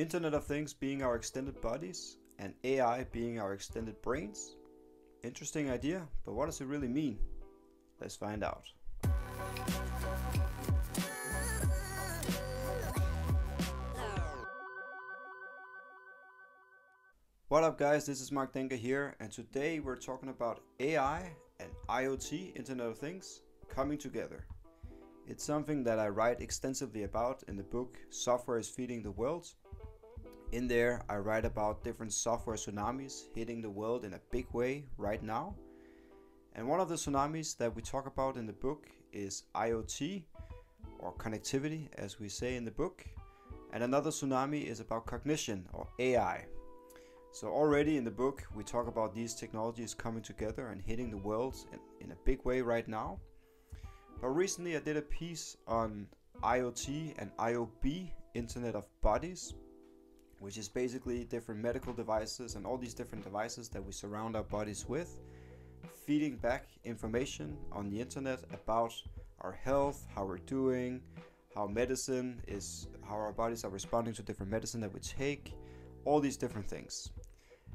Internet of Things being our extended bodies and AI being our extended brains? Interesting idea, but what does it really mean? Let's find out. What up guys, this is Mark Denker here and today we're talking about AI and IoT, Internet of Things, coming together. It's something that I write extensively about in the book Software is Feeding the World. In there, I write about different software tsunamis hitting the world in a big way right now. And one of the tsunamis that we talk about in the book is IoT, or connectivity, as we say in the book. And another tsunami is about cognition, or AI. So, already in the book, we talk about these technologies coming together and hitting the world in, in a big way right now. But recently, I did a piece on IoT and IOB, Internet of Bodies, which is basically different medical devices and all these different devices that we surround our bodies with, feeding back information on the internet about our health, how we're doing, how medicine is, how our bodies are responding to different medicine that we take, all these different things.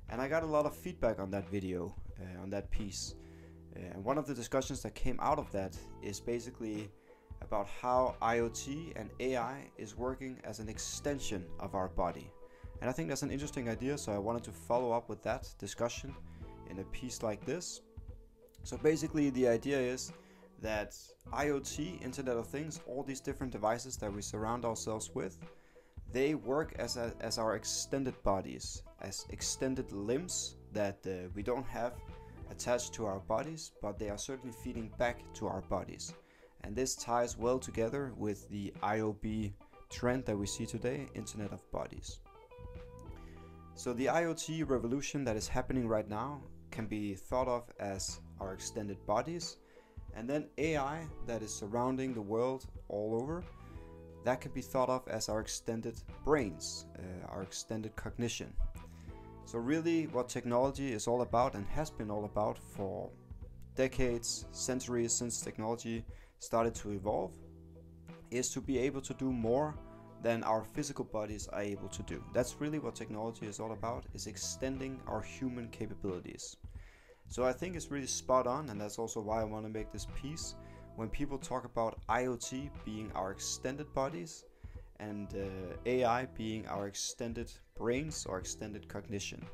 And I got a lot of feedback on that video, uh, on that piece. Uh, and one of the discussions that came out of that is basically about how IoT and AI is working as an extension of our body. And I think that's an interesting idea, so I wanted to follow up with that discussion in a piece like this. So basically, the idea is that IoT, Internet of Things, all these different devices that we surround ourselves with, they work as, a, as our extended bodies, as extended limbs that uh, we don't have attached to our bodies, but they are certainly feeding back to our bodies. And this ties well together with the IOB trend that we see today, Internet of Bodies. So the IoT revolution that is happening right now can be thought of as our extended bodies, and then AI that is surrounding the world all over, that can be thought of as our extended brains, uh, our extended cognition. So, really, what technology is all about and has been all about for decades, centuries since technology started to evolve, is to be able to do more than our physical bodies are able to do. That's really what technology is all about, is extending our human capabilities. So I think it's really spot on, and that's also why I want to make this piece. When people talk about IoT being our extended bodies, and uh, AI being our extended brains or extended cognition.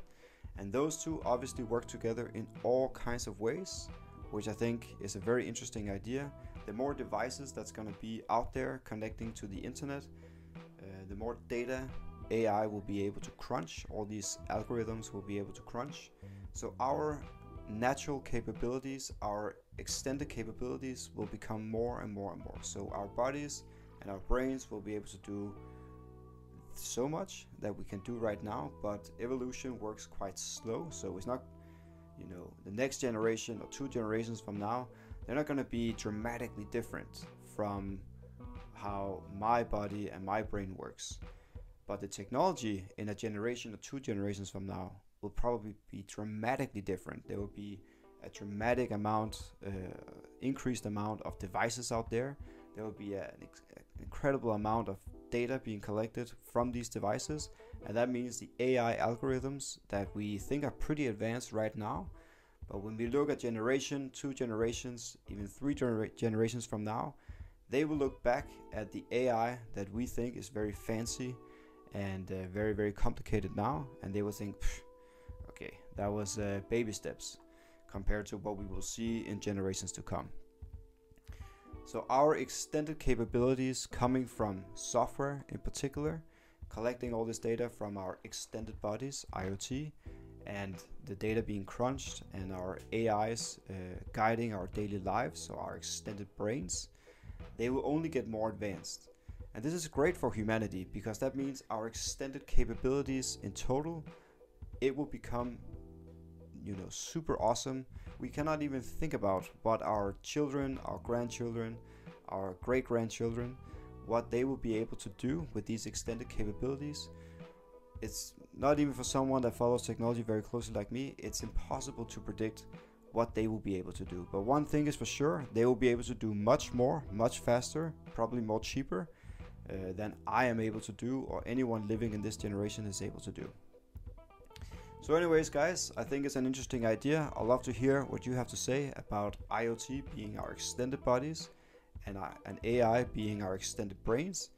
And those two obviously work together in all kinds of ways, which I think is a very interesting idea. The more devices that's going to be out there connecting to the internet, uh, the more data AI will be able to crunch, all these algorithms will be able to crunch. So our natural capabilities, our extended capabilities will become more and more and more. So our bodies and our brains will be able to do so much that we can do right now, but evolution works quite slow, so it's not, you know, the next generation or two generations from now, they're not going to be dramatically different from how my body and my brain works. But the technology in a generation or two generations from now will probably be dramatically different. There will be a dramatic amount, uh, increased amount of devices out there. There will be an, ex- incredible amount of data being collected from these devices, and that means the AI algorithms that we think are pretty advanced right now. But when we look at generation, two generations, even three genera- generations from now, they will look back at the AI that we think is very fancy and uh, very, very complicated now, and they will think, okay, that was uh, baby steps compared to what we will see in generations to come. So our extended capabilities coming from software in particular, collecting all this data from our extended bodies, IoT, and the data being crunched and our AIs uh, guiding our daily lives, so our extended brains, they will only get more advanced. And this is great for humanity because that means our extended capabilities in total, it will become you know super awesome. We cannot even think about what our children our grandchildren our great grandchildren what they will be able to do with these extended capabilities. It's not even for someone that follows technology very closely like me. It's impossible to predict what they will be able to do but one thing is for sure they will be able to do much more much faster probably more cheaper uh, than I am able to do or anyone living in this generation is able to do. So anyways guys, I think it's an interesting idea. I'd love to hear what you have to say about IoT being our extended bodies and, uh, and AI being our extended brains.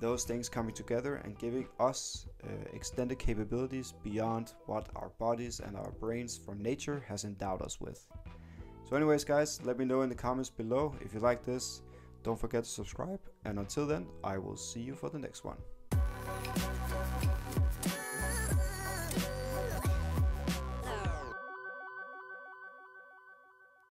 Those things coming together and giving us uh, extended capabilities beyond what our bodies and our brains from nature has endowed us with. So anyways guys, let me know in the comments below if you like this. Don't forget to subscribe and until then, I will see you for the next one.